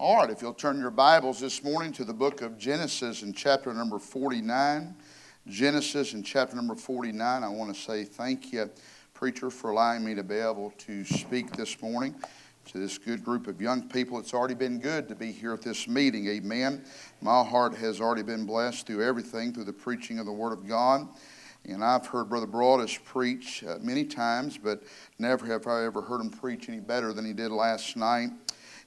All right, if you'll turn your Bibles this morning to the book of Genesis in chapter number 49. Genesis in chapter number 49. I want to say thank you, preacher, for allowing me to be able to speak this morning to this good group of young people. It's already been good to be here at this meeting. Amen. My heart has already been blessed through everything, through the preaching of the Word of God. And I've heard Brother Broadus preach uh, many times, but never have I ever heard him preach any better than he did last night.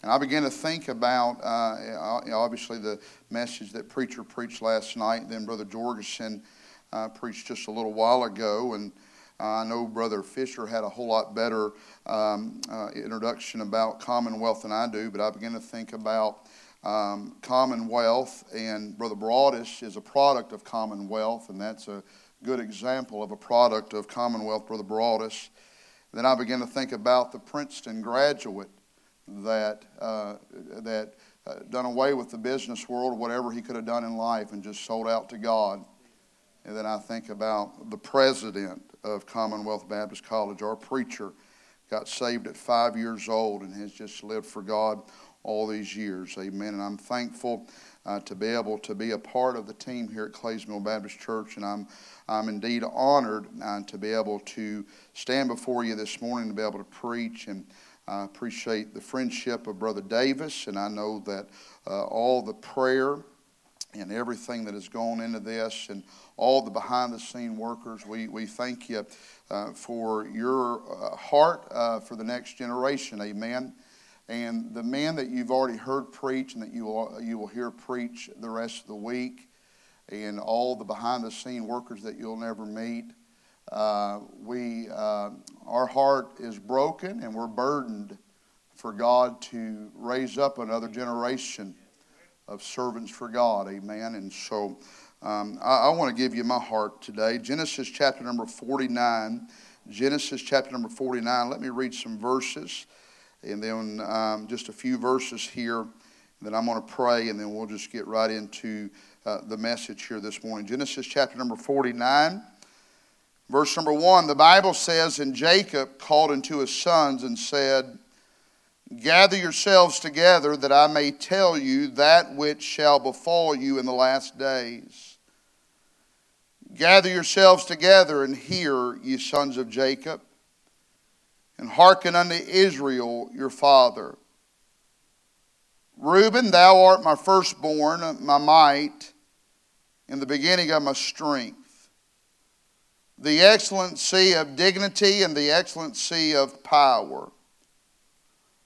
And I began to think about, uh, obviously, the message that preacher preached last night. Then Brother Jorgensen uh, preached just a little while ago. And I know Brother Fisher had a whole lot better um, uh, introduction about Commonwealth than I do. But I began to think about um, Commonwealth. And Brother Broadus is a product of Commonwealth. And that's a good example of a product of Commonwealth, Brother Broadus. Then I began to think about the Princeton graduate that, uh, that uh, done away with the business world, or whatever he could have done in life, and just sold out to God. And then I think about the president of Commonwealth Baptist College, our preacher, got saved at five years old and has just lived for God all these years. Amen. And I'm thankful uh, to be able to be a part of the team here at Claysville Baptist Church, and I'm I'm indeed honored uh, to be able to stand before you this morning to be able to preach and I appreciate the friendship of Brother Davis, and I know that uh, all the prayer and everything that has gone into this and all the behind the scene workers, we, we thank you uh, for your uh, heart uh, for the next generation. Amen. And the man that you've already heard preach and that you will, you will hear preach the rest of the week, and all the behind the scene workers that you'll never meet. Uh, we, uh, our heart is broken and we're burdened for God to raise up another generation of servants for God. Amen. And so um, I, I want to give you my heart today. Genesis chapter number 49. Genesis chapter number 49. Let me read some verses and then um, just a few verses here. Then I'm going to pray and then we'll just get right into uh, the message here this morning. Genesis chapter number 49. Verse number one, the Bible says, And Jacob called unto his sons and said, Gather yourselves together that I may tell you that which shall befall you in the last days. Gather yourselves together and hear, ye sons of Jacob, and hearken unto Israel your father. Reuben, thou art my firstborn, my might, in the beginning of my strength the excellency of dignity and the excellency of power.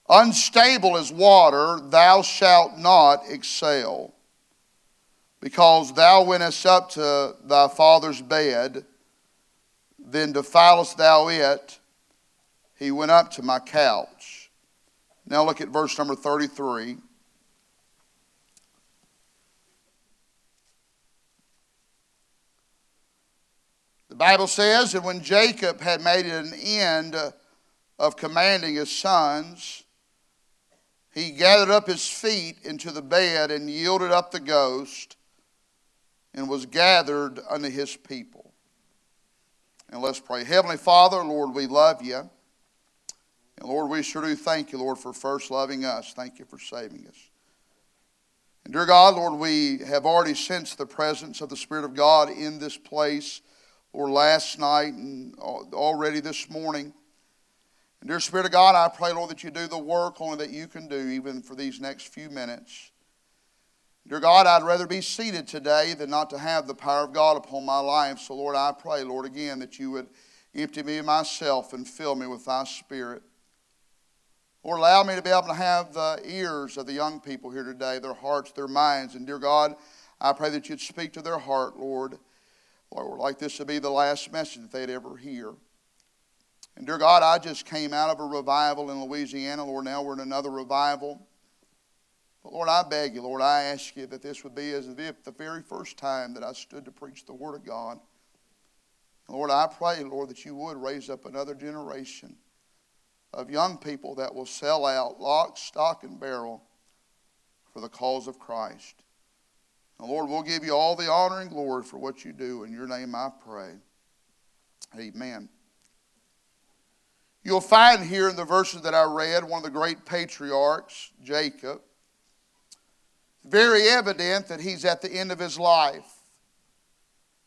Unstable as water, thou shalt not excel, because thou wentest up to thy father's bed, then defilest thou it. He went up to my couch. Now look at verse number 33. Bible says that when Jacob had made an end of commanding his sons, he gathered up his feet into the bed and yielded up the ghost and was gathered unto his people. And let's pray. Heavenly Father, Lord, we love you. And Lord, we sure do thank you, Lord, for first loving us. Thank you for saving us. And dear God, Lord, we have already sensed the presence of the Spirit of God in this place or last night and already this morning. And dear Spirit of God, I pray, Lord, that you do the work only that you can do, even for these next few minutes. Dear God, I'd rather be seated today than not to have the power of God upon my life. So, Lord, I pray, Lord, again, that you would empty me of myself and fill me with thy Spirit. Lord, allow me to be able to have the ears of the young people here today, their hearts, their minds. And, dear God, I pray that you'd speak to their heart, Lord. Lord, like this to be the last message that they'd ever hear. And dear God, I just came out of a revival in Louisiana. Lord, now we're in another revival. But Lord, I beg you, Lord, I ask you that this would be as if the very first time that I stood to preach the Word of God. Lord, I pray, Lord, that you would raise up another generation of young people that will sell out lock, stock, and barrel for the cause of Christ. And Lord, we'll give you all the honor and glory for what you do. In your name I pray. Amen. You'll find here in the verses that I read one of the great patriarchs, Jacob. very evident that he's at the end of his life.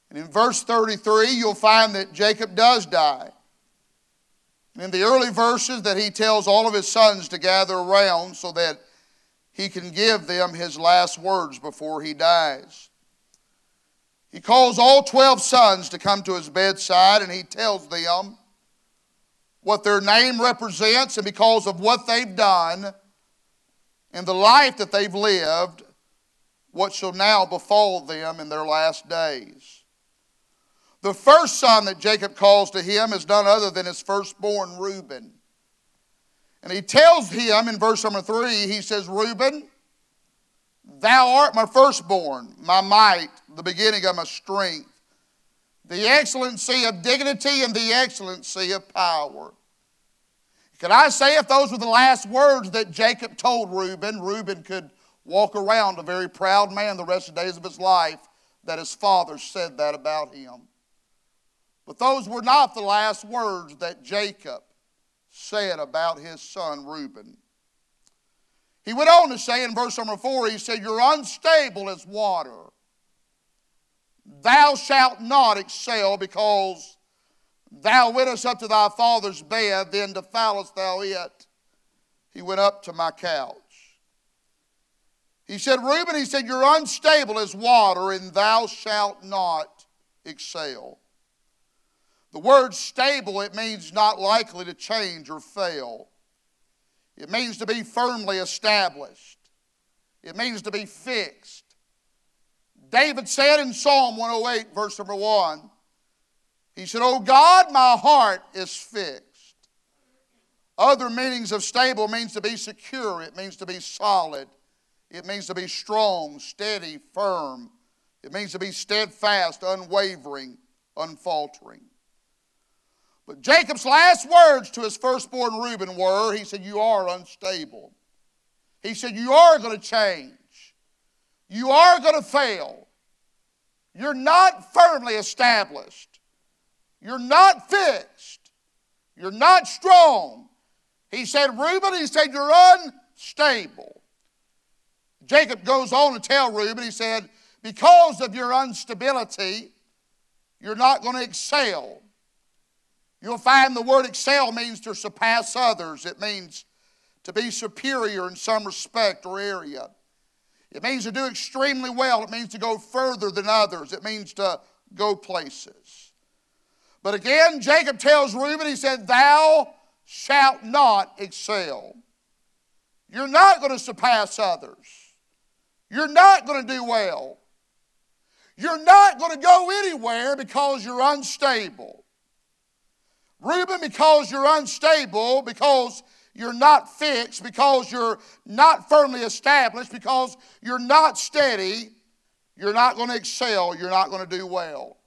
And in verse 33, you'll find that Jacob does die. In the early verses, that he tells all of his sons to gather around so that he can give them his last words before he dies. He calls all 12 sons to come to his bedside and he tells them what their name represents and because of what they've done and the life that they've lived, what shall now befall them in their last days. The first son that Jacob calls to him is none other than his firstborn Reuben. And he tells him in verse number three, he says, Reuben, thou art my firstborn, my might, the beginning of my strength, the excellency of dignity and the excellency of power. Could I say if those were the last words that Jacob told Reuben, Reuben could walk around a very proud man the rest of the days of his life that his father said that about him. But those were not the last words that Jacob said about his son Reuben. He went on to say in verse number four, he said, You're unstable as water. Thou shalt not excel because thou wentest up to thy father's bed, then defilest thou it. He went up to my couch. He said, Reuben, he said, You're unstable as water, and thou shalt not excel. The word stable, it means not likely to change or fail. It means to be firmly established. It means to be fixed. David said in Psalm 108, verse number 1, he said, Oh God, my heart is fixed. Other meanings of stable means to be secure, it means to be solid, it means to be strong, steady, firm. It means to be steadfast, unwavering, unfaltering. But Jacob's last words to his firstborn Reuben were He said, You are unstable. He said, You are going to change. You are going to fail. You're not firmly established. You're not fixed. You're not strong. He said, Reuben, he said, You're unstable. Jacob goes on to tell Reuben, he said, Because of your instability, you're not going to excel. You'll find the word excel means to surpass others. It means to be superior in some respect or area. It means to do extremely well. It means to go further than others. It means to go places. But again, Jacob tells Reuben, he said, Thou shalt not excel. You're not going to surpass others. You're not going to do well. You're not going to go anywhere because you're unstable. Reuben, because you're unstable, because you're not fixed, because you're not firmly established, because you're not steady, you're not going to excel, you're not going to do well.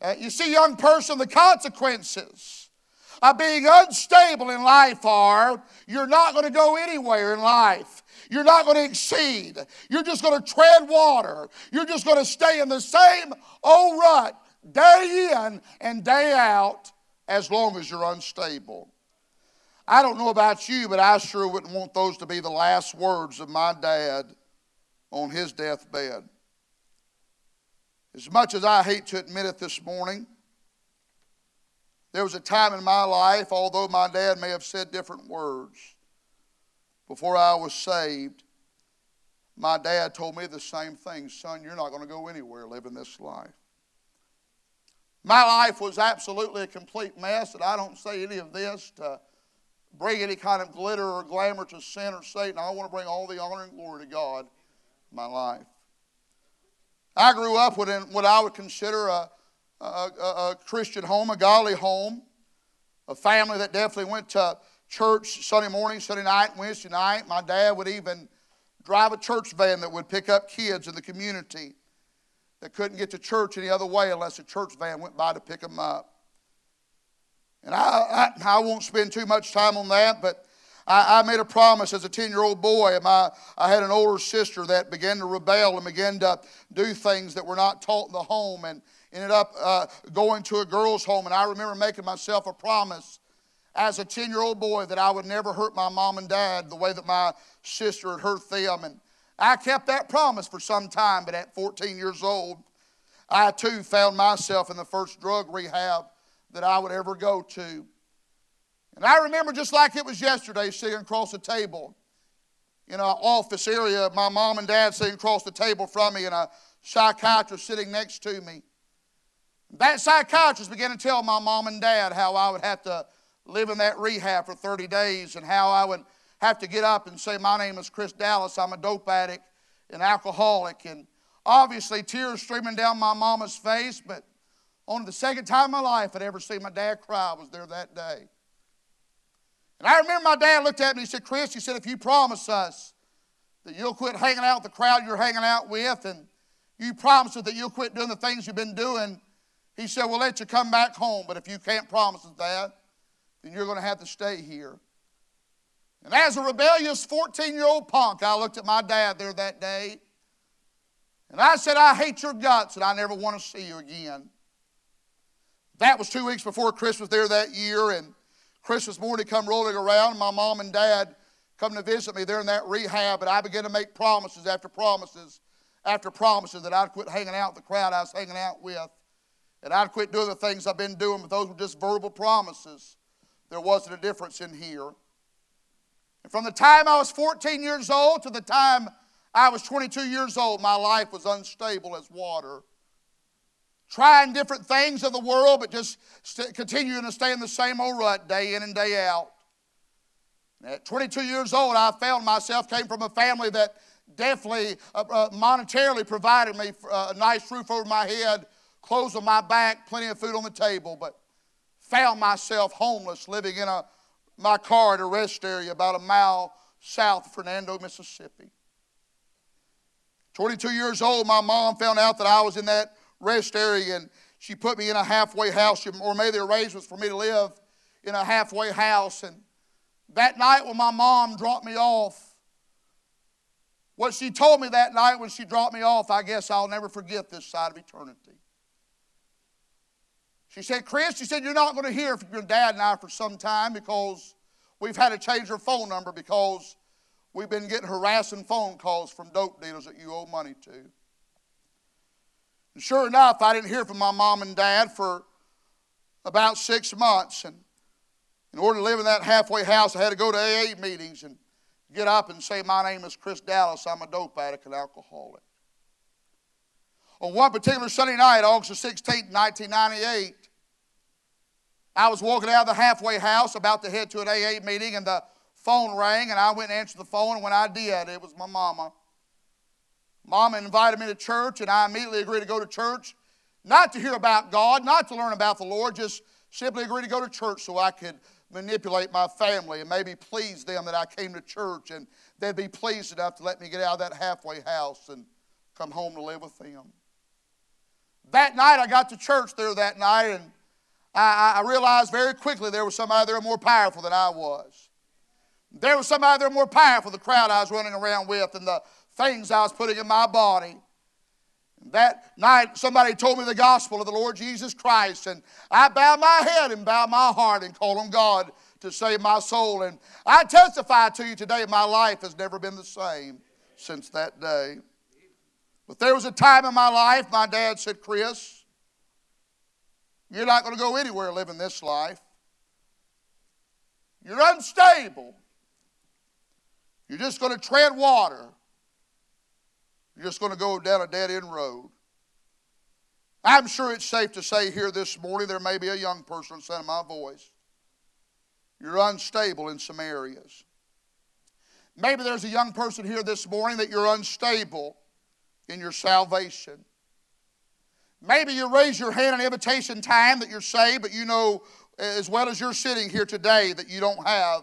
Uh, you see, young person, the consequences of being unstable in life are you're not going to go anywhere in life. You're not going to exceed. You're just going to tread water. You're just going to stay in the same old rut day in and day out as long as you're unstable. I don't know about you, but I sure wouldn't want those to be the last words of my dad on his deathbed. As much as I hate to admit it this morning, there was a time in my life, although my dad may have said different words, before I was saved, my dad told me the same thing son, you're not going to go anywhere living this life. My life was absolutely a complete mess, and I don't say any of this to bring any kind of glitter or glamour to sin or Satan. I want to bring all the honor and glory to God in my life. I grew up in what I would consider a, a, a, Christian home, a godly home, a family that definitely went to church Sunday morning, Sunday night, Wednesday night. My dad would even drive a church van that would pick up kids in the community that couldn't get to church any other way unless a church van went by to pick them up. And I, I, I won't spend too much time on that, but I, made a promise as a 10 year old boy. My, I had an older sister that began to rebel and began to do things that were not taught in the home and ended up uh, going to a girl's home. And I remember making myself a promise as a 10 year old boy that I would never hurt my mom and dad the way that my sister had hurt them. And I kept that promise for some time, but at 14 years old, I too found myself in the first drug rehab that I would ever go to. And I remember just like it was yesterday, sitting across the table in an office area, my mom and dad sitting across the table from me, and a psychiatrist sitting next to me. That psychiatrist began to tell my mom and dad how I would have to live in that rehab for 30 days and how I would have to get up and say, My name is Chris Dallas, I'm a dope addict and alcoholic. And obviously, tears streaming down my mama's face, but only the second time in my life I'd ever seen my dad cry was there that day. And I remember my dad looked at me and he said, Chris, he said, if you promise us that you'll quit hanging out with the crowd you're hanging out with and you promise us that you'll quit doing the things you've been doing, he said, We'll let you come back home, but if you can't promise us that, then you're going to have to stay here. And as a rebellious 14 year old punk, I looked at my dad there that day and I said, I hate your guts and I never want to see you again. That was two weeks before Christmas there that year, and Christmas morning come rolling around, and my mom and dad come to visit me there in that rehab, and I began to make promises after promises after promises that I'd quit hanging out with the crowd I was hanging out with, and I'd quit doing the things I've been doing, but those were just verbal promises. There wasn't a difference in here. And from the time I was 14 years old to the time I was 22 years old, my life was unstable as water. Trying different things of the world, but just st- continuing to stay in the same old rut day in and day out. At 22 years old, I found myself, came from a family that definitely uh, uh, monetarily provided me uh, a nice roof over my head, clothes on my back, plenty of food on the table, but found myself homeless, living in a my car at a rest area about a mile south of Hernando, Mississippi. 22 years old, my mom found out that I was in that rest area and she put me in a halfway house, or made the arrangement was for me to live in a halfway house. And that night when my mom dropped me off, what she told me that night when she dropped me off, I guess I'll never forget this side of eternity. She said, Chris, she said, you're not going to hear from your dad and I for some time because we've had to change our phone number because we've been getting harassing phone calls from dope dealers that you owe money to. And sure enough, I didn't hear from my mom and dad for about six months. And in order to live in that halfway house, I had to go to AA meetings and get up and say, My name is Chris Dallas. I'm a dope addict and alcoholic. On one particular Sunday night, August 16, 1998, I was walking out of the halfway house about to head to an AA meeting, and the phone rang, and I went and answered the phone. And when I did, it was my mama. Mama invited me to church, and I immediately agreed to go to church, not to hear about God, not to learn about the Lord, just simply agreed to go to church so I could manipulate my family and maybe please them that I came to church, and they'd be pleased enough to let me get out of that halfway house and come home to live with them. That night, I got to church there that night, and I, I realized very quickly there was somebody there more powerful than I was. There was somebody there more powerful, the crowd I was running around with, and the things I was putting in my body. That night, somebody told me the gospel of the Lord Jesus Christ, and I bowed my head and bowed my heart and called on God to save my soul. And I testify to you today, my life has never been the same since that day. But there was a time in my life, my dad said, Chris, you're not going to go anywhere living this life. You're unstable. You're just going to tread water. You're just going to go down a dead end road. I'm sure it's safe to say here this morning there may be a young person in my voice. You're unstable in some areas. Maybe there's a young person here this morning that you're unstable in your salvation. Maybe you raise your hand in invitation time that you're saved, but you know as well as you're sitting here today that you don't have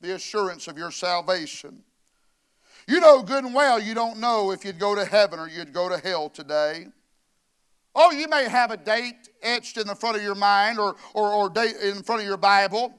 the assurance of your salvation. You know good and well you don't know if you'd go to heaven or you'd go to hell today. Oh, you may have a date etched in the front of your mind or, or, or date in front of your Bible.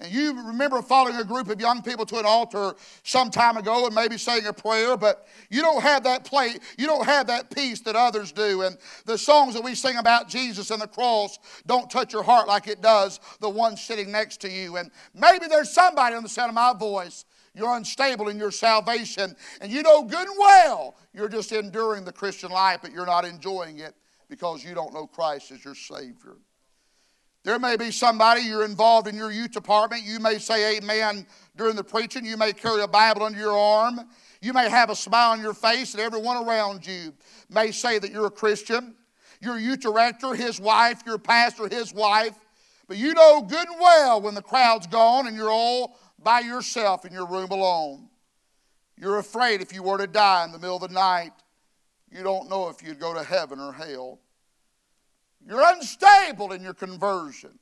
And you remember following a group of young people to an altar some time ago and maybe saying a prayer, but you don't have that play, you don't have that peace that others do. And the songs that we sing about Jesus and the cross don't touch your heart like it does the one sitting next to you. And maybe there's somebody on the sound of my voice You're unstable in your salvation. And you know good and well you're just enduring the Christian life, but you're not enjoying it because you don't know Christ as your Savior. There may be somebody you're involved in your youth department. You may say amen during the preaching. You may carry a Bible under your arm. You may have a smile on your face, and everyone around you may say that you're a Christian. Your youth director, his wife, your pastor, his wife. But you know good and well when the crowd's gone and you're all by yourself in your room alone. You're afraid if you were to die in the middle of the night, you don't know if you'd go to heaven or hell. You're unstable in your conversion.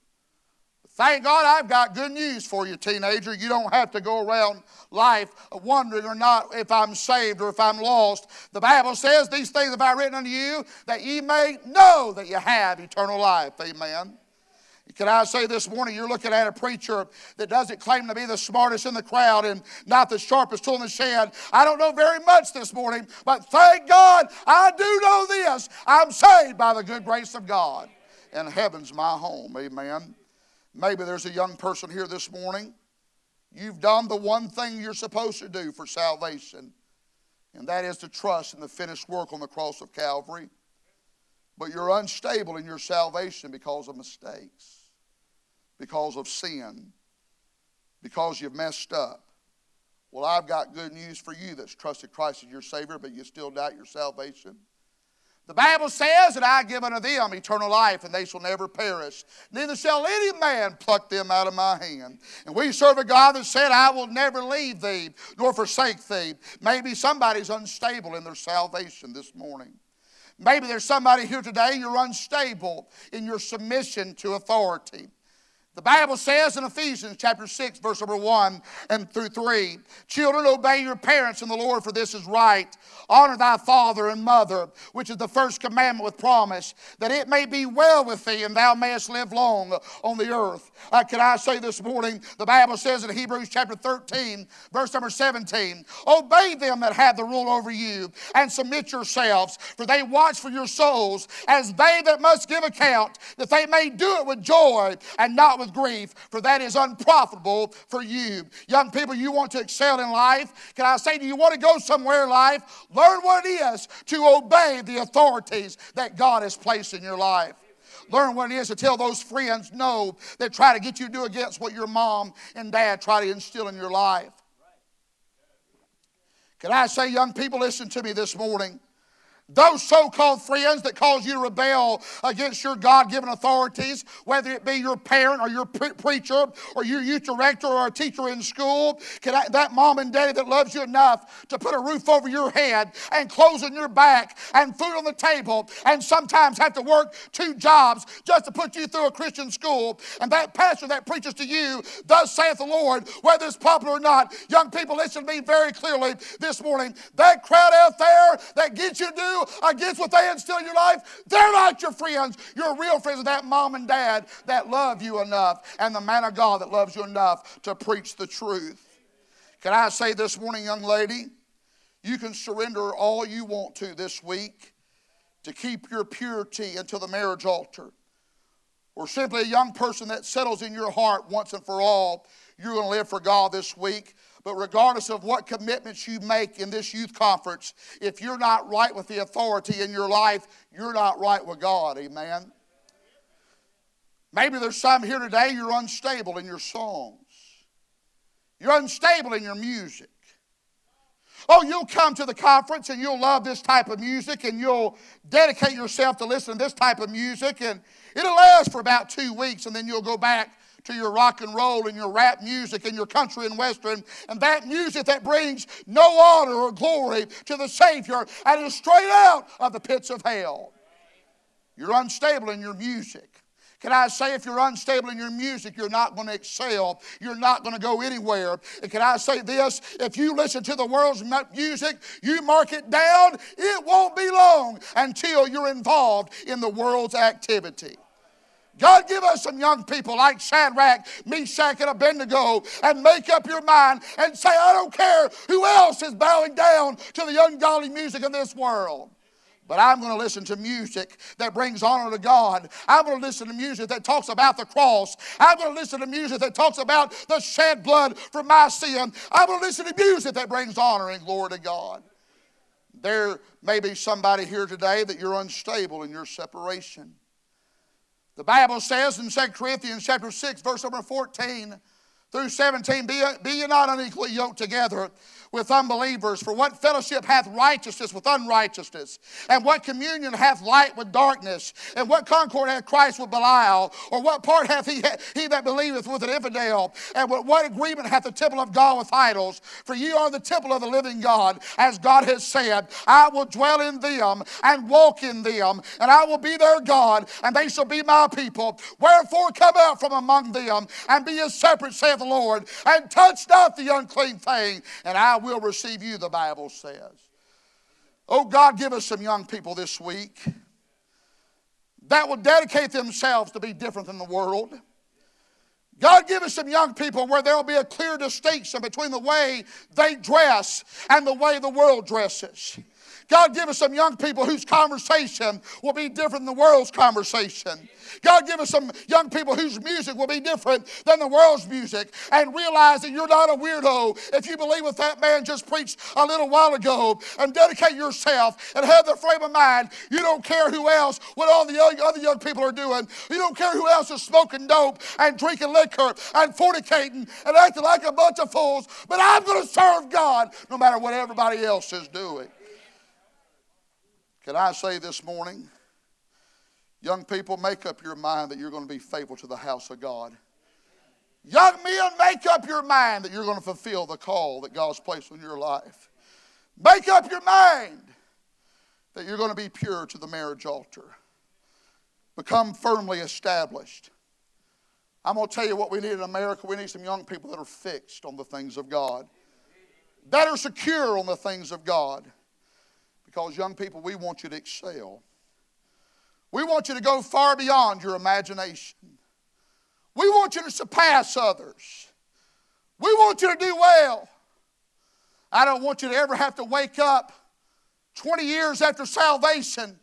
Thank God I've got good news for you, teenager. You don't have to go around life wondering or not if I'm saved or if I'm lost. The Bible says, These things have I written unto you that ye may know that you have eternal life. Amen. Can I say this morning, you're looking at a preacher that doesn't claim to be the smartest in the crowd and not the sharpest tool in the shed. I don't know very much this morning, but thank God I do know this. I'm saved by the good grace of God, and heaven's my home. Amen. Maybe there's a young person here this morning. You've done the one thing you're supposed to do for salvation, and that is to trust in the finished work on the cross of Calvary. But you're unstable in your salvation because of mistakes because of sin, because you've messed up. Well, I've got good news for you that's trusted Christ as your Savior, but you still doubt your salvation. The Bible says that I give unto them eternal life, and they shall never perish. Neither shall any man pluck them out of my hand. And we serve a God that said, I will never leave thee nor forsake thee. Maybe somebody's unstable in their salvation this morning. Maybe there's somebody here today, you're unstable in your submission to authority. The Bible says in Ephesians chapter 6, verse number 1 and through 3 Children, obey your parents in the Lord, for this is right. Honor thy father and mother, which is the first commandment with promise, that it may be well with thee and thou mayest live long on the earth. Uh, can I say this morning, the Bible says in Hebrews chapter 13, verse number 17 Obey them that have the rule over you, and submit yourselves, for they watch for your souls, as they that must give account, that they may do it with joy and not with with grief, for that is unprofitable for you. Young people, you want to excel in life? Can I say, do you want to go somewhere in life? Learn what it is to obey the authorities that God has placed in your life. Learn what it is to tell those friends no that try to get you to do against what your mom and dad try to instill in your life. Can I say, young people, listen to me this morning. Those so called friends that cause you to rebel against your God given authorities, whether it be your parent or your pre- preacher or your youth director or a teacher in school, can I, that mom and daddy that loves you enough to put a roof over your head and clothes on your back and food on the table and sometimes have to work two jobs just to put you through a Christian school, and that pastor that preaches to you, thus saith the Lord, whether it's popular or not, young people, listen to me very clearly this morning. That crowd out there that gets you to do against what they instill in your life, they're not your friends. Your real friends are that mom and dad that love you enough and the man of God that loves you enough to preach the truth. Can I say this morning, young lady, you can surrender all you want to this week to keep your purity until the marriage altar. Or simply a young person that settles in your heart once and for all, you're going to live for God this week. But regardless of what commitments you make in this youth conference, if you're not right with the authority in your life, you're not right with God. Amen. Maybe there's some here today, you're unstable in your songs. You're unstable in your music. Oh, you'll come to the conference and you'll love this type of music and you'll dedicate yourself to listen to this type of music and it'll last for about two weeks and then you'll go back to your rock and roll and your rap music and your country and western, and that music that brings no honor or glory to the Savior and is straight out of the pits of hell. You're unstable in your music. Can I say, if you're unstable in your music, you're not going to excel. You're not going to go anywhere. And can I say this? If you listen to the world's music, you mark it down, it won't be long until you're involved in the world's activity. God, give us some young people like Shadrach, Meshach, and Abednego and make up your mind and say, I don't care who else is bowing down to the ungodly music of this world. But I'm going to listen to music that brings honor to God. I'm going to listen to music that talks about the cross. I'm going to listen to music that talks about the shed blood for my sin. I'm going to listen to music that brings honor and glory to God. There may be somebody here today that you're unstable in your separation. The Bible says in 2 Corinthians chapter 6, verse number 14 through 17, be, be ye not unequally yoked together with unbelievers. For what fellowship hath righteousness with unrighteousness? And what communion hath light with darkness? And what concord hath Christ with Belial? Or what part hath he, he that believeth with an infidel? And what, agreement hath the temple of God with idols? For ye are the temple of the living God, as God has said, I will dwell in them and walk in them, and I will be their God, and they shall be my people. Wherefore come out from among them, and be ye separate, saith the Lord, and touch not the unclean thing, and I will receive you, the Bible says. Oh, God, give us some young people this week that will dedicate themselves to be different than the world. God, give us some young people where there will be a clear distinction between the way they dress and the way the world dresses. God, give us some young people whose conversation will be different than the world's conversation. God, give us some young people whose music will be different than the world's music and realize that you're not a weirdo if you believe what that man just preached a little while ago and dedicate yourself and have the frame of mind. You don't care who else, what all the other young people are doing. You don't care who else is smoking dope and drinking liquor and fornicating and acting like a bunch of fools. But I'm going to serve God no matter what everybody else is doing. Can I say this morning? Young people, make up your mind that you're going to be faithful to the house of God. Young men, make up your mind that you're going to fulfill the call that God's placed on your life. Make up your mind that you're going to be pure to the marriage altar. Become firmly established. I'm going to tell you what we need in America. We need some young people that are fixed on the things of God, that are secure on the things of God. Because, young people, we want you to excel. We want you to go far beyond your imagination. We want you to surpass others. We want you to do well. I don't want you to ever have to wake up 20 years after salvation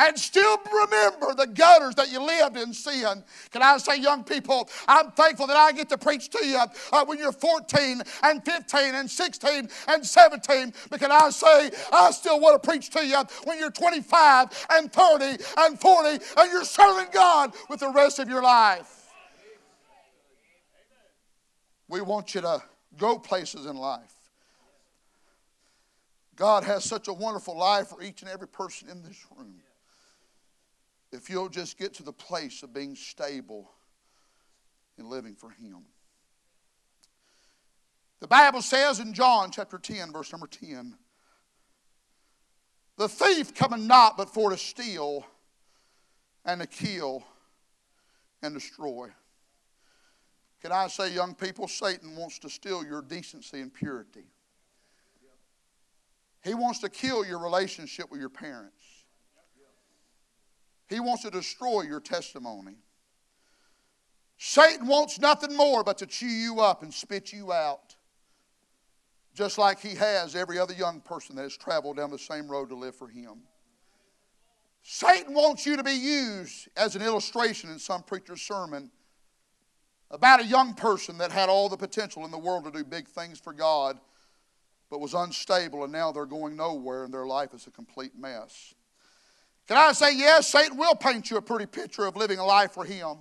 and still remember the gutters that you lived in sin. Can I say, young people, I'm thankful that I get to preach to you uh, when you're 14 and 15 and 16 and 17. But can I say, I still want to preach to you when you're 25 and 30 and 40 and you're serving God with the rest of your life. We want you to go places in life. God has such a wonderful life for each and every person in this room if you'll just get to the place of being stable and living for Him. The Bible says in John chapter 10, verse number 10, the thief cometh not but for to steal and to kill and destroy. Can I say, young people, Satan wants to steal your decency and purity. He wants to kill your relationship with your parents. He wants to destroy your testimony. Satan wants nothing more but to chew you up and spit you out, just like he has every other young person that has traveled down the same road to live for him. Satan wants you to be used as an illustration in some preacher's sermon about a young person that had all the potential in the world to do big things for God, but was unstable, and now they're going nowhere, and their life is a complete mess. Can I say, yes, Satan will paint you a pretty picture of living a life for him.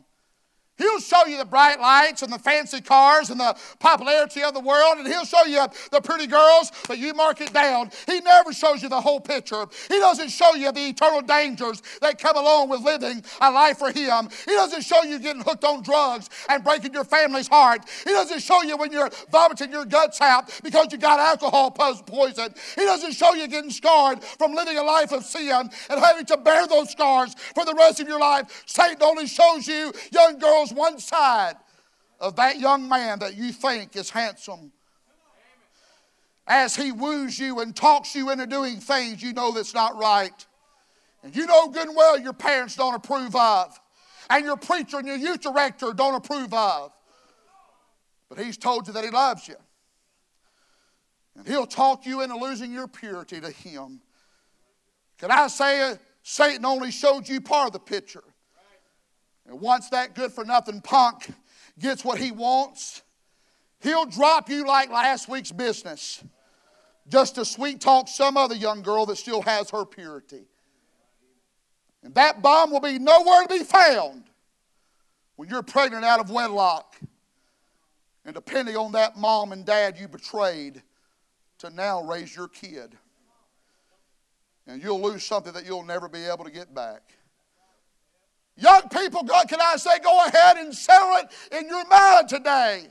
He'll show you the bright lights and the fancy cars and the popularity of the world, and he'll show you the pretty girls, but you mark it down. He never shows you the whole picture. He doesn't show you the eternal dangers that come along with living a life for him. He doesn't show you getting hooked on drugs and breaking your family's heart. He doesn't show you when you're vomiting your guts out because you got alcohol poison. He doesn't show you getting scarred from living a life of sin and having to bear those scars for the rest of your life. Satan only shows you young girls one side of that young man that you think is handsome. As he woos you and talks you into doing things you know that's not right. And you know good and well your parents don't approve of. And your preacher and your youth director don't approve of. But he's told you that he loves you. And he'll talk you into losing your purity to him. Can I say Satan only showed you part of the picture? And once that good for nothing punk gets what he wants, he'll drop you like last week's business just to sweet talk some other young girl that still has her purity. And that bomb will be nowhere to be found when you're pregnant out of wedlock and depending on that mom and dad you betrayed to now raise your kid. And you'll lose something that you'll never be able to get back. Young people, God, can I say, go ahead and sell it in your mind today.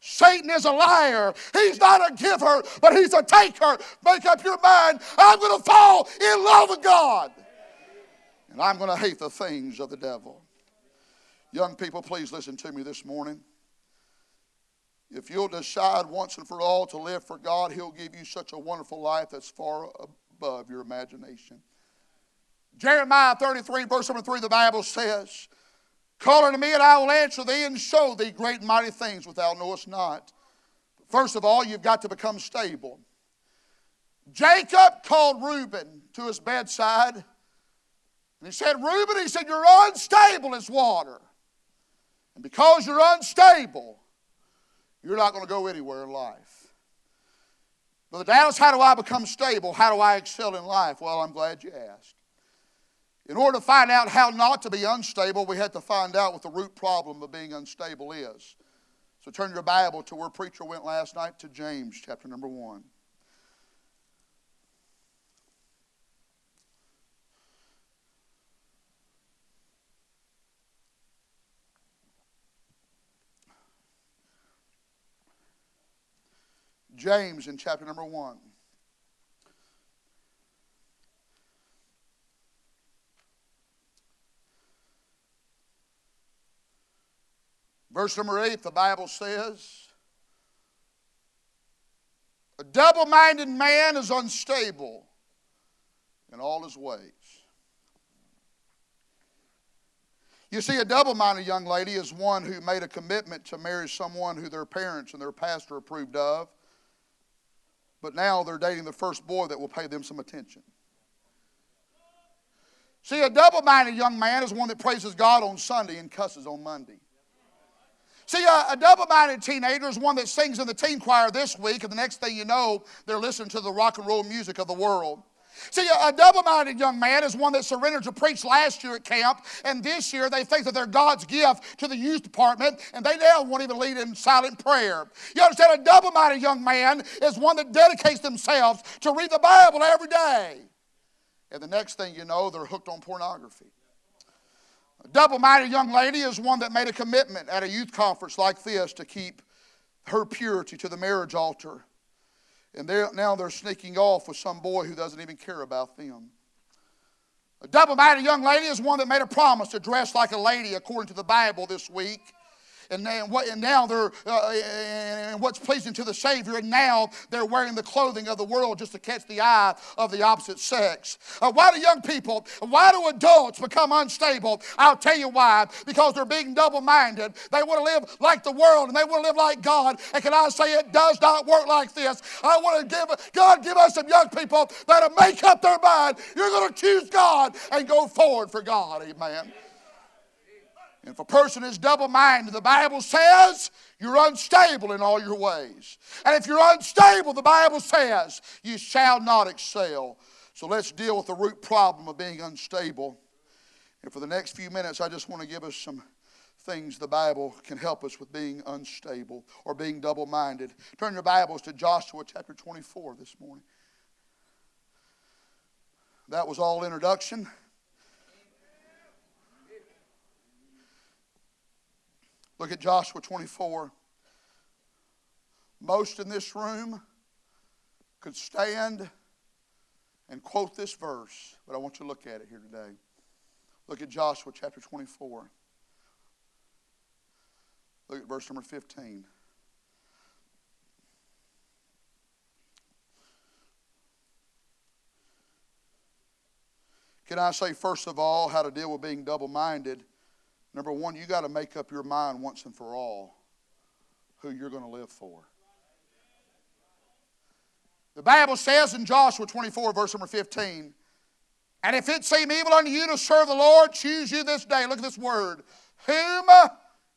Satan is a liar. He's not a giver, but he's a taker. Make up your mind. I'm going to fall in love with God. And I'm going to hate the things of the devil. Young people, please listen to me this morning. If you'll decide once and for all to live for God, He'll give you such a wonderful life that's far above your imagination. Jeremiah 33, verse number 3, the Bible says, Call unto me, and I will answer thee and show thee great and mighty things which thou knowest not. First of all, you've got to become stable. Jacob called Reuben to his bedside, and he said, Reuben, he said, You're unstable as water. And because you're unstable, you're not going to go anywhere in life. Brother Dallas, how do I become stable? How do I excel in life? Well, I'm glad you asked. In order to find out how not to be unstable, we had to find out what the root problem of being unstable is. So turn your Bible to where preacher went last night to James chapter number 1. James in chapter number 1. Verse number 8, the Bible says, A double minded man is unstable in all his ways. You see, a double minded young lady is one who made a commitment to marry someone who their parents and their pastor approved of, but now they're dating the first boy that will pay them some attention. See, a double minded young man is one that praises God on Sunday and cusses on Monday. See, uh, a, a double minded teenager is one that sings in the teen choir this week, and the next thing you know, they're listening to the rock and roll music of the world. See, a, a double minded young man is one that surrendered to preach last year at camp, and this year they think that they're God's gift to the youth department, and they now won't even lead in silent prayer. You understand? A double minded young man is one that dedicates themselves to read the Bible every day. And the next thing you know, they're hooked on pornography. A double minded young lady is one that made a commitment at a youth conference like this to keep her purity to the marriage altar. And they're, now they're sneaking off with some boy who doesn't even care about them. A double minded young lady is one that made a promise to dress like a lady according to the Bible this week and, and now they're uh, and what's pleasing to the Savior, and now they're wearing the clothing of the world just to catch the eye of the opposite sex. Uh, why do young people, why do adults become unstable? I'll tell you why. Because they're being double-minded. They want to live like the world, and they want to live like God. And can I say it does not work like this? I want to give God give us some young people that'll make up their mind. You're going to choose God and go forward for God. Amen. And if a person is double minded, the Bible says you're unstable in all your ways. And if you're unstable, the Bible says you shall not excel. So let's deal with the root problem of being unstable. And for the next few minutes, I just want to give us some things the Bible can help us with being unstable or being double minded. Turn your Bibles to Joshua chapter 24 this morning. That was all introduction. Look at Joshua 24. Most in this room could stand and quote this verse, but I want you to look at it here today. Look at Joshua chapter 24. Look at verse number 15. Can I say, first of all, how to deal with being double minded? Number one, you got to make up your mind once and for all who you're going to live for. The Bible says in Joshua 24, verse number 15, And if it seem evil unto you to serve the Lord, choose you this day. Look at this word. Whom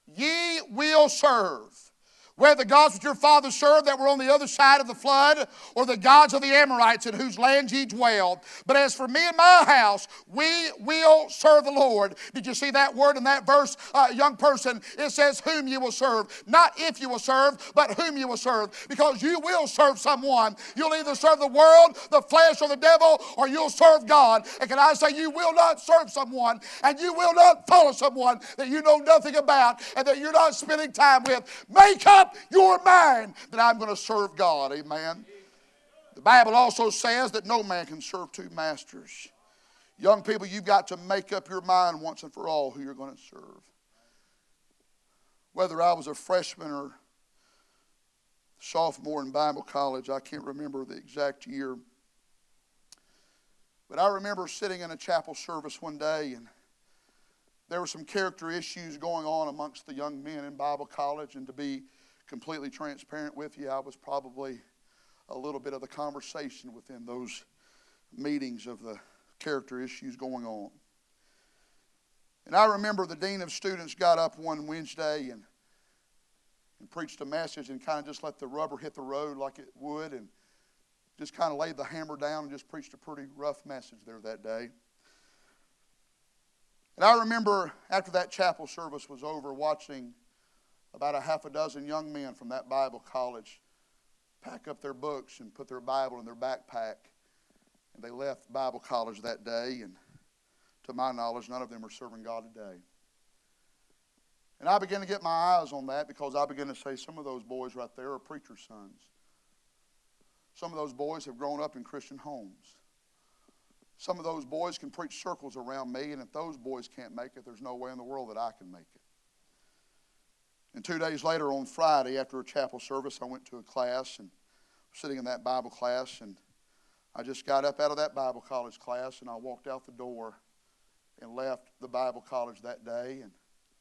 ye will serve whether the gods which your fathers served that were on the other side of the flood, or the gods of the Amorites in whose land ye dwelled. But as for me and my house, we will serve the Lord. Did you see that word in that verse, uh, young person? It says, Whom you will serve. Not if you will serve, but whom you will serve. Because you will serve someone. You'll either serve the world, the flesh, or the devil, or you'll serve God. And can I say, you will not serve someone, and you will not follow someone that you know nothing about, and that you're not spending time with. Make up your mind that I'm going to serve God. Amen. The Bible also says that no man can serve two masters. Young people, you've got to make up your mind once and for all who you're going to serve. Whether I was a freshman or sophomore in Bible college, I can't remember the exact year. But I remember sitting in a chapel service one day and there were some character issues going on amongst the young men in Bible college, and to be completely transparent with you, I was probably a little bit of the conversation within those meetings of the character issues going on. And I remember the dean of students got up one Wednesday and, and preached a message and kind of just let the rubber hit the road like it would and just kind of laid the hammer down and just preached a pretty rough message there that day. And I remember after that chapel service was over watching about a half a dozen young men from that Bible college pack up their books and put their Bible in their backpack. And they left Bible college that day, and to my knowledge, none of them are serving God today. And I began to get my eyes on that because I began to say some of those boys right there are preacher's sons. Some of those boys have grown up in Christian homes. Some of those boys can preach circles around me, and if those boys can't make it, there's no way in the world that I can make it. And two days later, on Friday, after a chapel service, I went to a class and sitting in that Bible class, and I just got up out of that Bible college class and I walked out the door and left the Bible college that day and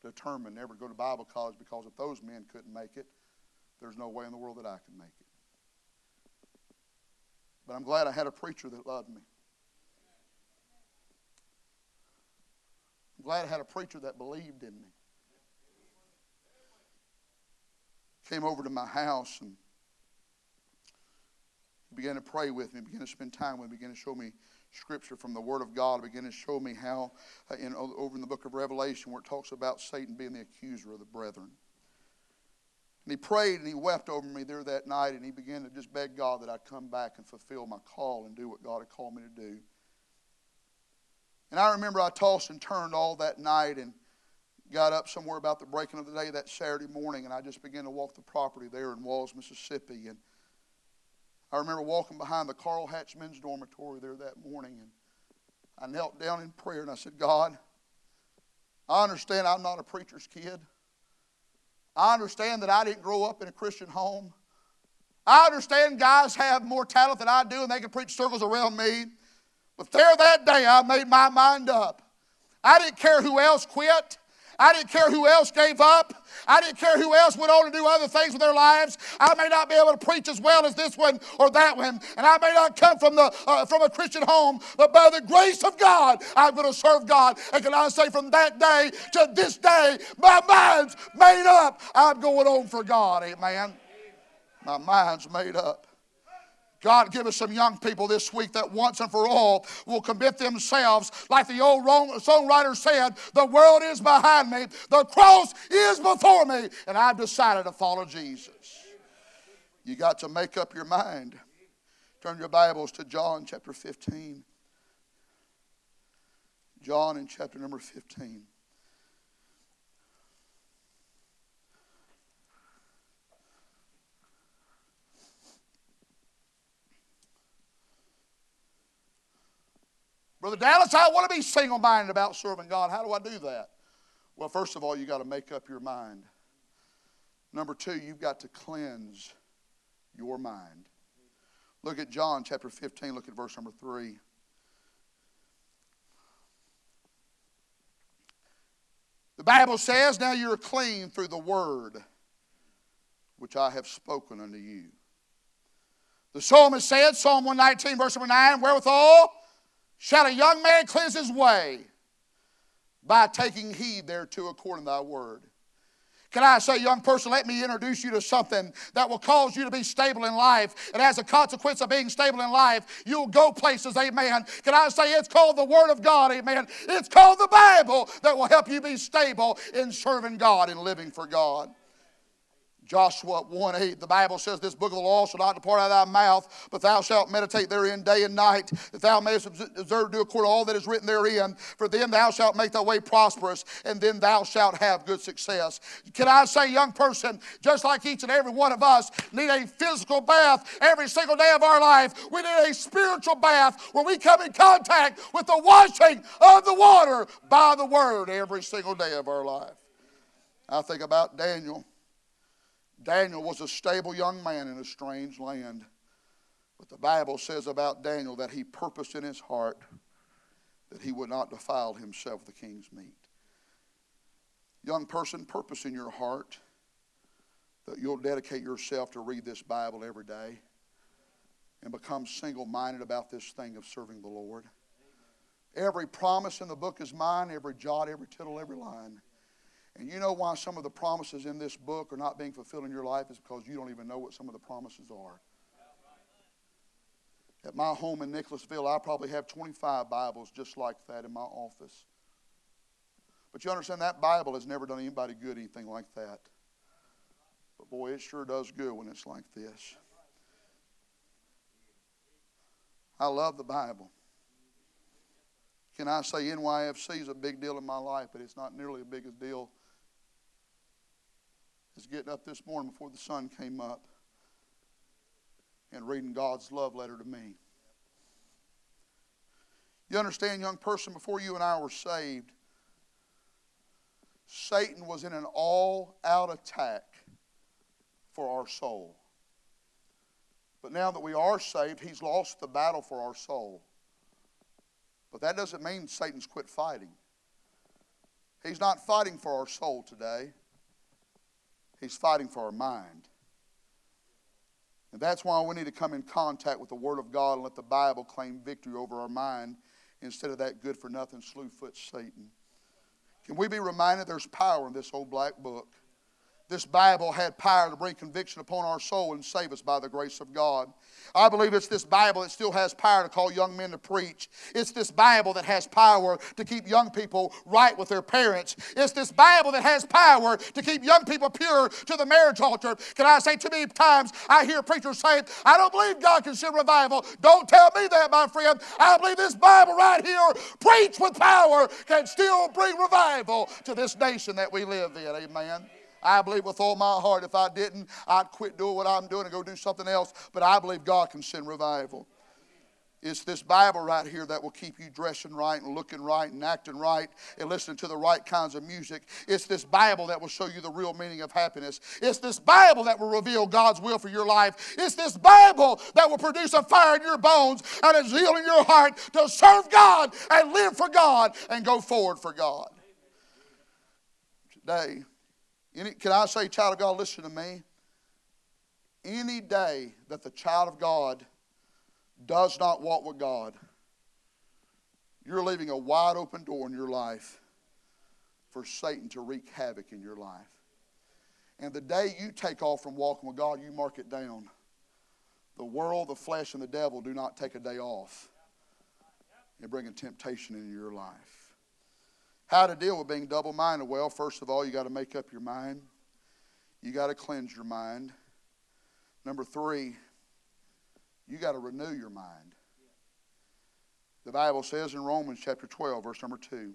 determined never to go to Bible college because if those men couldn't make it, there's no way in the world that I could make it. But I'm glad I had a preacher that loved me. I'm glad I had a preacher that believed in me. Came over to my house and began to pray with me, began to spend time with me, began to show me scripture from the Word of God, began to show me how, uh, in, over in the book of Revelation, where it talks about Satan being the accuser of the brethren. And he prayed and he wept over me there that night, and he began to just beg God that I'd come back and fulfill my call and do what God had called me to do. And I remember I tossed and turned all that night, and got up somewhere about the breaking of the day that Saturday morning, and I just began to walk the property there in Walls, Mississippi. And I remember walking behind the Carl Hatch men's dormitory there that morning, and I knelt down in prayer and I said, God, I understand I'm not a preacher's kid. I understand that I didn't grow up in a Christian home. I understand guys have more talent than I do and they can preach circles around me. But there that day, I made my mind up. I didn't care who else quit. I didn't care who else gave up. I didn't care who else went on to do other things with their lives. I may not be able to preach as well as this one or that one, and I may not come from the uh, from a Christian home, but by the grace of God, I'm going to serve God. And can I say, from that day to this day, my mind's made up. I'm going on for God. Amen. My mind's made up. God, give us some young people this week that once and for all will commit themselves, like the old songwriter said, the world is behind me, the cross is before me, and I've decided to follow Jesus. You got to make up your mind. Turn your Bibles to John chapter 15. John in chapter number 15. Brother Dallas, I want to be single minded about serving God. How do I do that? Well, first of all, you've got to make up your mind. Number two, you've got to cleanse your mind. Look at John chapter 15, look at verse number 3. The Bible says, Now you're clean through the word which I have spoken unto you. The psalmist said, Psalm 119, verse number 9, Wherewithal Shall a young man cleanse his way? By taking heed thereto according to thy word. Can I say, young person, let me introduce you to something that will cause you to be stable in life. And as a consequence of being stable in life, you'll go places, amen. Can I say it's called the Word of God, amen? It's called the Bible that will help you be stable in serving God and living for God. Joshua 1 8, the Bible says, This book of the law shall not depart out of thy mouth, but thou shalt meditate therein day and night, that thou mayest observe to do according to all that is written therein. For then thou shalt make thy way prosperous, and then thou shalt have good success. Can I say, young person, just like each and every one of us need a physical bath every single day of our life, we need a spiritual bath where we come in contact with the washing of the water by the word every single day of our life. I think about Daniel. Daniel was a stable young man in a strange land. But the Bible says about Daniel that he purposed in his heart that he would not defile himself the king's meat. Young person, purpose in your heart that you'll dedicate yourself to read this Bible every day and become single minded about this thing of serving the Lord. Every promise in the book is mine, every jot, every tittle, every line. And you know why some of the promises in this book are not being fulfilled in your life is because you don't even know what some of the promises are. At my home in Nicholasville, I probably have 25 Bibles just like that in my office. But you understand that Bible has never done anybody good anything like that. But boy, it sure does good when it's like this. I love the Bible. Can I say NYFC is a big deal in my life, but it's not nearly as big a deal getting up this morning before the sun came up and reading God's love letter to me. You understand, young person, before you and I were saved, Satan was in an all out attack for our soul. But now that we are saved, he's lost the battle for our soul. But that doesn't mean Satan's quit fighting. He's not fighting for our soul today. He's fighting for our mind. And that's why we need to come in contact with the Word of God and let the Bible claim victory over our mind instead of that good for nothing slewfoot Satan. Can we be reminded there's power in this old black book? This Bible had power to bring conviction upon our soul and save us by the grace of God. I believe it's this Bible that still has power to call young men to preach. It's this Bible that has power to keep young people right with their parents. It's this Bible that has power to keep young people pure to the marriage altar. Can I say too many times I hear preachers say, I don't believe God can send revival. Don't tell me that, my friend. I believe this Bible right here, preached with power, can still bring revival to this nation that we live in. Amen. I believe with all my heart. If I didn't, I'd quit doing what I'm doing and go do something else. But I believe God can send revival. It's this Bible right here that will keep you dressing right and looking right and acting right and listening to the right kinds of music. It's this Bible that will show you the real meaning of happiness. It's this Bible that will reveal God's will for your life. It's this Bible that will produce a fire in your bones and a zeal in your heart to serve God and live for God and go forward for God. Today, any, can I say, child of God, listen to me? Any day that the child of God does not walk with God, you're leaving a wide open door in your life for Satan to wreak havoc in your life. And the day you take off from walking with God, you mark it down. The world, the flesh, and the devil do not take a day off and bring a temptation into your life. How to deal with being double minded? Well, first of all, you got to make up your mind, you got to cleanse your mind. Number three, you got to renew your mind. The Bible says in Romans chapter 12, verse number 2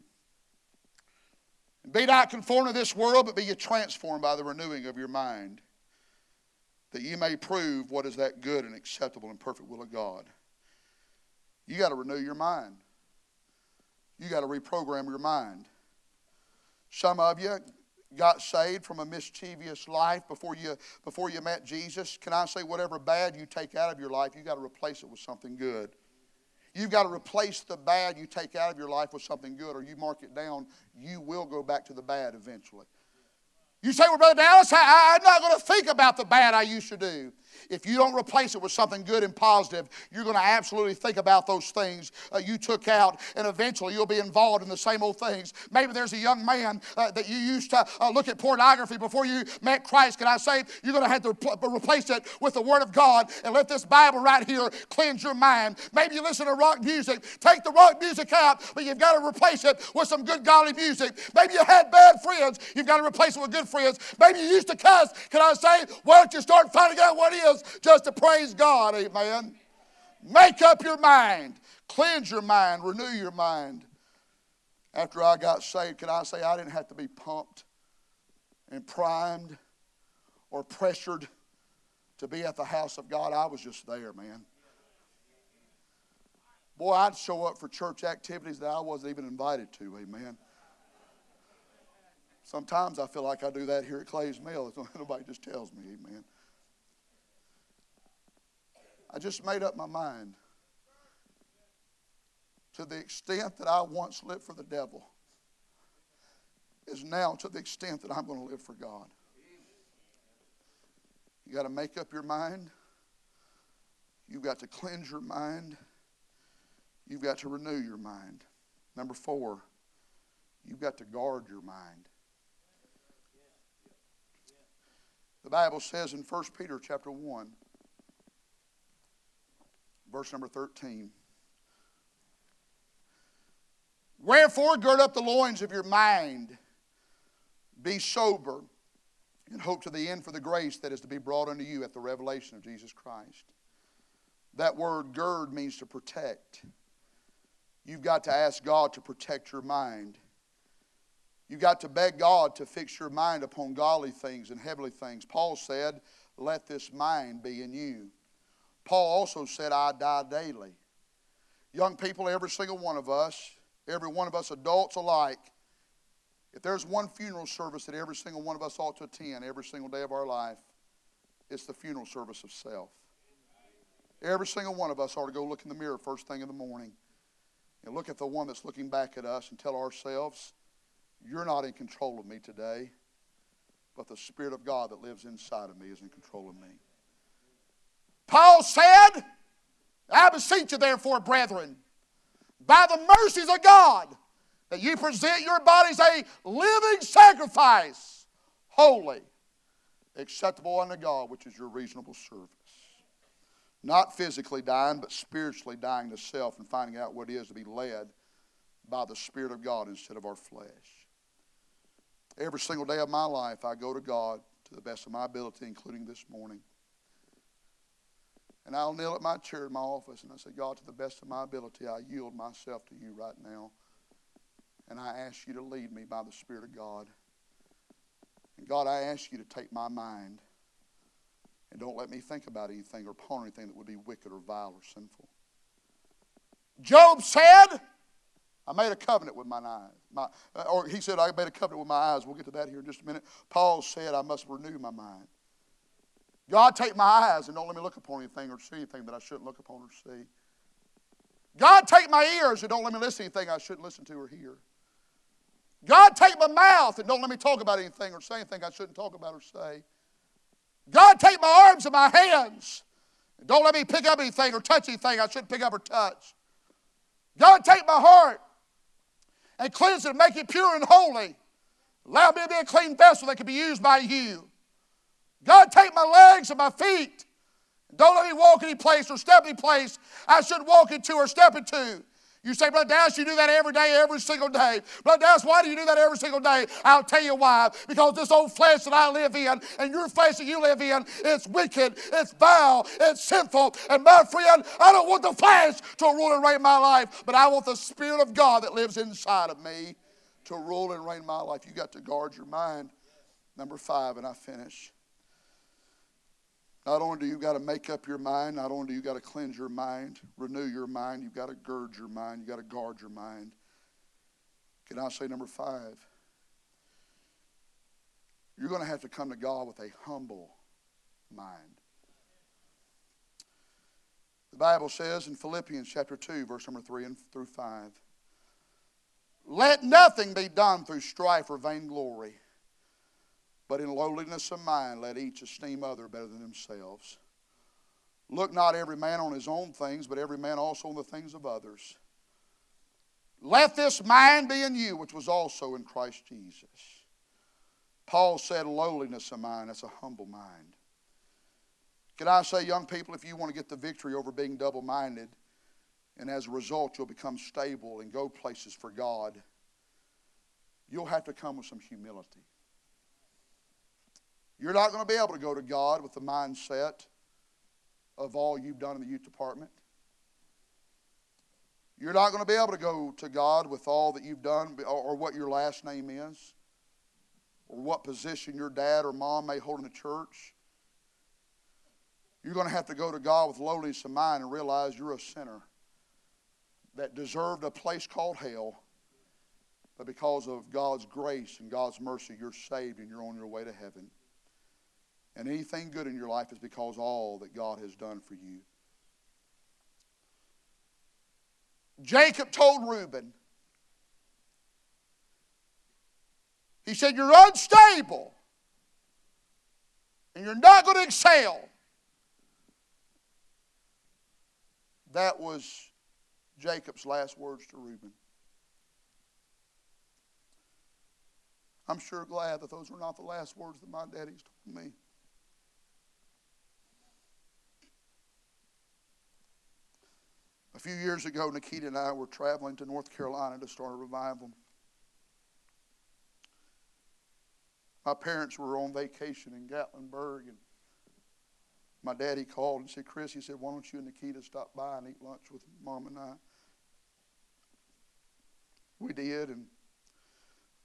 Be not conformed to this world, but be ye transformed by the renewing of your mind, that ye may prove what is that good and acceptable and perfect will of God. You got to renew your mind. You got to reprogram your mind. Some of you got saved from a mischievous life before you before you met Jesus. Can I say whatever bad you take out of your life, you got to replace it with something good. You've got to replace the bad you take out of your life with something good, or you mark it down, you will go back to the bad eventually. You say, well, Brother Dallas, I, I'm not going to think about the bad I used to do. If you don't replace it with something good and positive, you're going to absolutely think about those things uh, you took out, and eventually you'll be involved in the same old things. Maybe there's a young man uh, that you used to uh, look at pornography before you met Christ. Can I say you're going to have to re- replace it with the Word of God and let this Bible right here cleanse your mind? Maybe you listen to rock music. Take the rock music out, but you've got to replace it with some good godly music. Maybe you had bad friends. You've got to replace it with good friends. Maybe you used to cuss. Can I say, why don't you start finding out what is just to praise God, amen. Make up your mind, cleanse your mind, renew your mind. After I got saved, can I say I didn't have to be pumped and primed or pressured to be at the house of God? I was just there, man. Boy, I'd show up for church activities that I wasn't even invited to, amen. Sometimes I feel like I do that here at Clay's Mill. Nobody just tells me, amen. I just made up my mind. To the extent that I once lived for the devil, is now to the extent that I'm going to live for God. You got to make up your mind. You've got to cleanse your mind. You've got to renew your mind. Number four, you've got to guard your mind. The Bible says in 1 Peter chapter 1, verse number 13. Wherefore, gird up the loins of your mind, be sober, and hope to the end for the grace that is to be brought unto you at the revelation of Jesus Christ. That word gird means to protect. You've got to ask God to protect your mind. You've got to beg God to fix your mind upon godly things and heavenly things. Paul said, Let this mind be in you, Paul also said, I die daily. Young people, every single one of us, every one of us adults alike, if there's one funeral service that every single one of us ought to attend every single day of our life, it's the funeral service of self. Every single one of us ought to go look in the mirror first thing in the morning and look at the one that's looking back at us and tell ourselves, You're not in control of me today, but the Spirit of God that lives inside of me is in control of me. Paul said, I beseech you, therefore, brethren, by the mercies of God, that you present your bodies a living sacrifice, holy, acceptable unto God, which is your reasonable service. Not physically dying, but spiritually dying to self and finding out what it is to be led by the Spirit of God instead of our flesh. Every single day of my life, I go to God to the best of my ability, including this morning. And I'll kneel at my chair in my office and I say, God, to the best of my ability, I yield myself to you right now. And I ask you to lead me by the Spirit of God. And God, I ask you to take my mind and don't let me think about anything or ponder anything that would be wicked or vile or sinful. Job said, I made a covenant with my eyes. My, uh, or he said, I made a covenant with my eyes. We'll get to that here in just a minute. Paul said, I must renew my mind. God, take my eyes and don't let me look upon anything or see anything that I shouldn't look upon or see. God, take my ears and don't let me listen to anything I shouldn't listen to or hear. God, take my mouth and don't let me talk about anything or say anything I shouldn't talk about or say. God, take my arms and my hands and don't let me pick up anything or touch anything I shouldn't pick up or touch. God, take my heart and cleanse it and make it pure and holy. Allow me to be a clean vessel that can be used by you. God, take my legs and my feet. Don't let me walk any place or step any place I should walk into or step into. You say, Brother Dallas, you do that every day, every single day. Brother Dallas, why do you do that every single day? I'll tell you why. Because this old flesh that I live in and your flesh that you live in, it's wicked, it's vile, it's sinful. And my friend, I don't want the flesh to rule and reign my life, but I want the Spirit of God that lives inside of me to rule and reign my life. You got to guard your mind. Number five, and I finish. Not only do you got to make up your mind, not only do you got to cleanse your mind, renew your mind, you've got to gird your mind, you've got to guard your mind. Can I say number five? You're going to have to come to God with a humble mind. The Bible says in Philippians chapter 2, verse number 3 and through 5 Let nothing be done through strife or vainglory But in lowliness of mind, let each esteem other better than themselves. Look not every man on his own things, but every man also on the things of others. Let this mind be in you, which was also in Christ Jesus. Paul said, lowliness of mind, that's a humble mind. Can I say, young people, if you want to get the victory over being double minded, and as a result you'll become stable and go places for God, you'll have to come with some humility. You're not going to be able to go to God with the mindset of all you've done in the youth department. You're not going to be able to go to God with all that you've done or what your last name is or what position your dad or mom may hold in the church. You're going to have to go to God with lowliness of mind and realize you're a sinner that deserved a place called hell. But because of God's grace and God's mercy, you're saved and you're on your way to heaven. And anything good in your life is because all that God has done for you. Jacob told Reuben, he said, You're unstable and you're not going to excel. That was Jacob's last words to Reuben. I'm sure glad that those were not the last words that my daddy's told me. A few years ago, Nikita and I were traveling to North Carolina to start a revival. My parents were on vacation in Gatlinburg, and my daddy called and said, Chris, he said, why don't you and Nikita stop by and eat lunch with mom and I? We did, and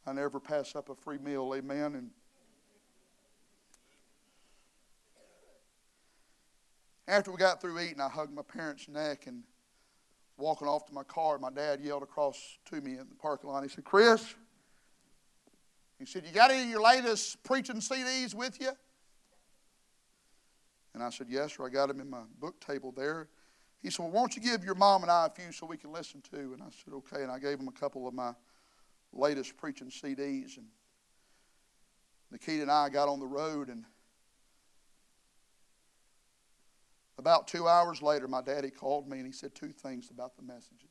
I never pass up a free meal, amen. And after we got through eating, I hugged my parents' neck and walking off to my car, my dad yelled across to me in the parking lot. He said, Chris, he said, You got any of your latest preaching CDs with you? And I said, Yes, sir. I got them in my book table there. He said, Well, won't you give your mom and I a few so we can listen to? And I said, Okay. And I gave him a couple of my latest preaching CDs. And Nikita and I got on the road and About two hours later, my daddy called me and he said two things about the messages.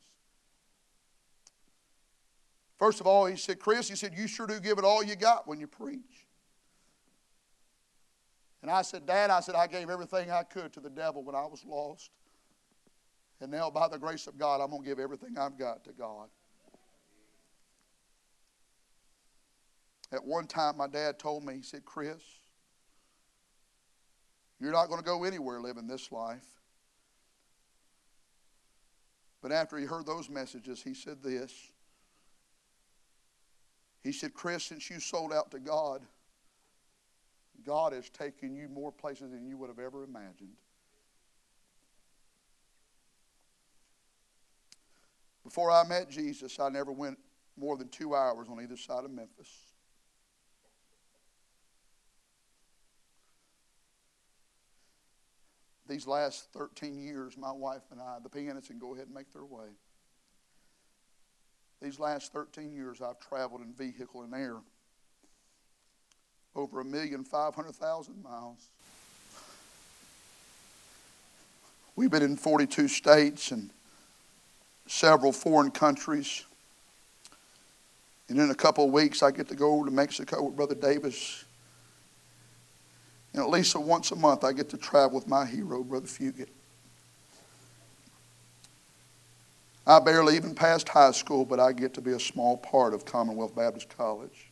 First of all, he said, Chris, he said, you sure do give it all you got when you preach. And I said, Dad, I said, I gave everything I could to the devil when I was lost. And now, by the grace of God, I'm going to give everything I've got to God. At one time, my dad told me, he said, Chris, you're not going to go anywhere living this life. But after he heard those messages, he said this. He said, Chris, since you sold out to God, God has taken you more places than you would have ever imagined. Before I met Jesus, I never went more than two hours on either side of Memphis. These last 13 years, my wife and I, the pianists can go ahead and make their way. These last 13 years, I've traveled in vehicle and air over a million five hundred thousand miles. We've been in 42 states and several foreign countries. And in a couple of weeks, I get to go to Mexico with Brother Davis and at least once a month, I get to travel with my hero, Brother Fugate. I barely even passed high school, but I get to be a small part of Commonwealth Baptist College.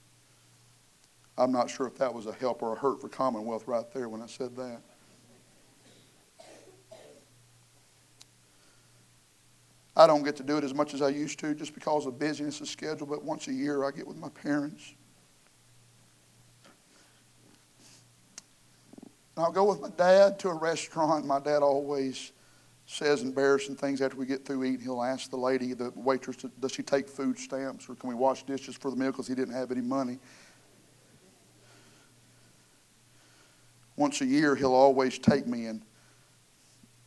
I'm not sure if that was a help or a hurt for Commonwealth right there when I said that. I don't get to do it as much as I used to just because of busyness of schedule, but once a year I get with my parents. I'll go with my dad to a restaurant. My dad always says embarrassing things after we get through eating. He'll ask the lady, the waitress, does she take food stamps or can we wash dishes for the meal because he didn't have any money. Once a year, he'll always take me and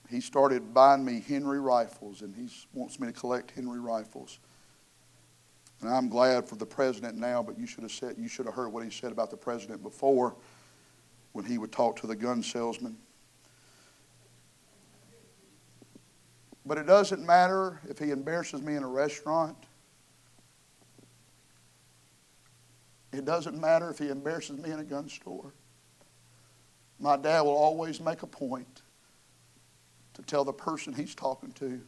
he started buying me Henry rifles and he wants me to collect Henry rifles. And I'm glad for the president now, but you should have said you should have heard what he said about the president before when he would talk to the gun salesman. But it doesn't matter if he embarrasses me in a restaurant. It doesn't matter if he embarrasses me in a gun store. My dad will always make a point to tell the person he's talking to.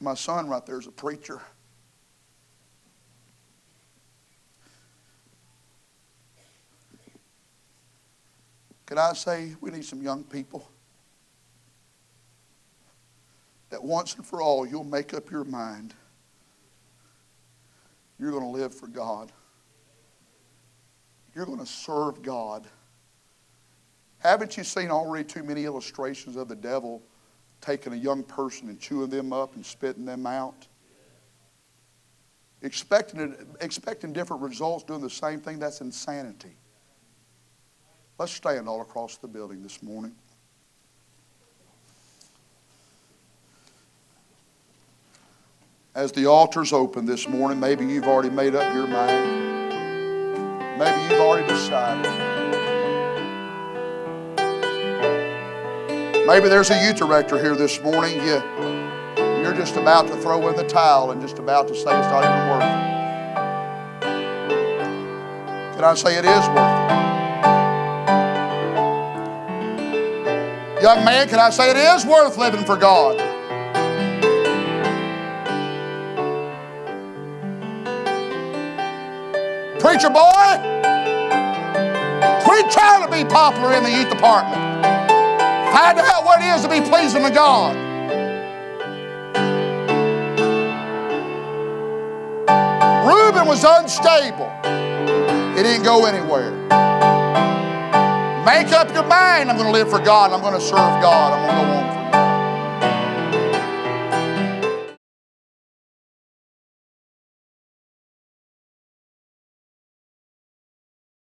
My son right there is a preacher. Can I say we need some young people that once and for all you'll make up your mind you're going to live for God. You're going to serve God. Haven't you seen already too many illustrations of the devil taking a young person and chewing them up and spitting them out? Expecting, expecting different results, doing the same thing, that's insanity. Let's stand all across the building this morning. As the altar's open this morning, maybe you've already made up your mind. Maybe you've already decided. Maybe there's a youth director here this morning. You, you're just about to throw in the towel and just about to say it's not even worth it. Can I say it is worth it? Young man, can I say it is worth living for God? Preacher boy, quit trying to be popular in the youth department. Find out what it is to be pleasing to God. Reuben was unstable. He didn't go anywhere. Make up your mind. I'm going to live for God. I'm going to serve God. I'm going to go on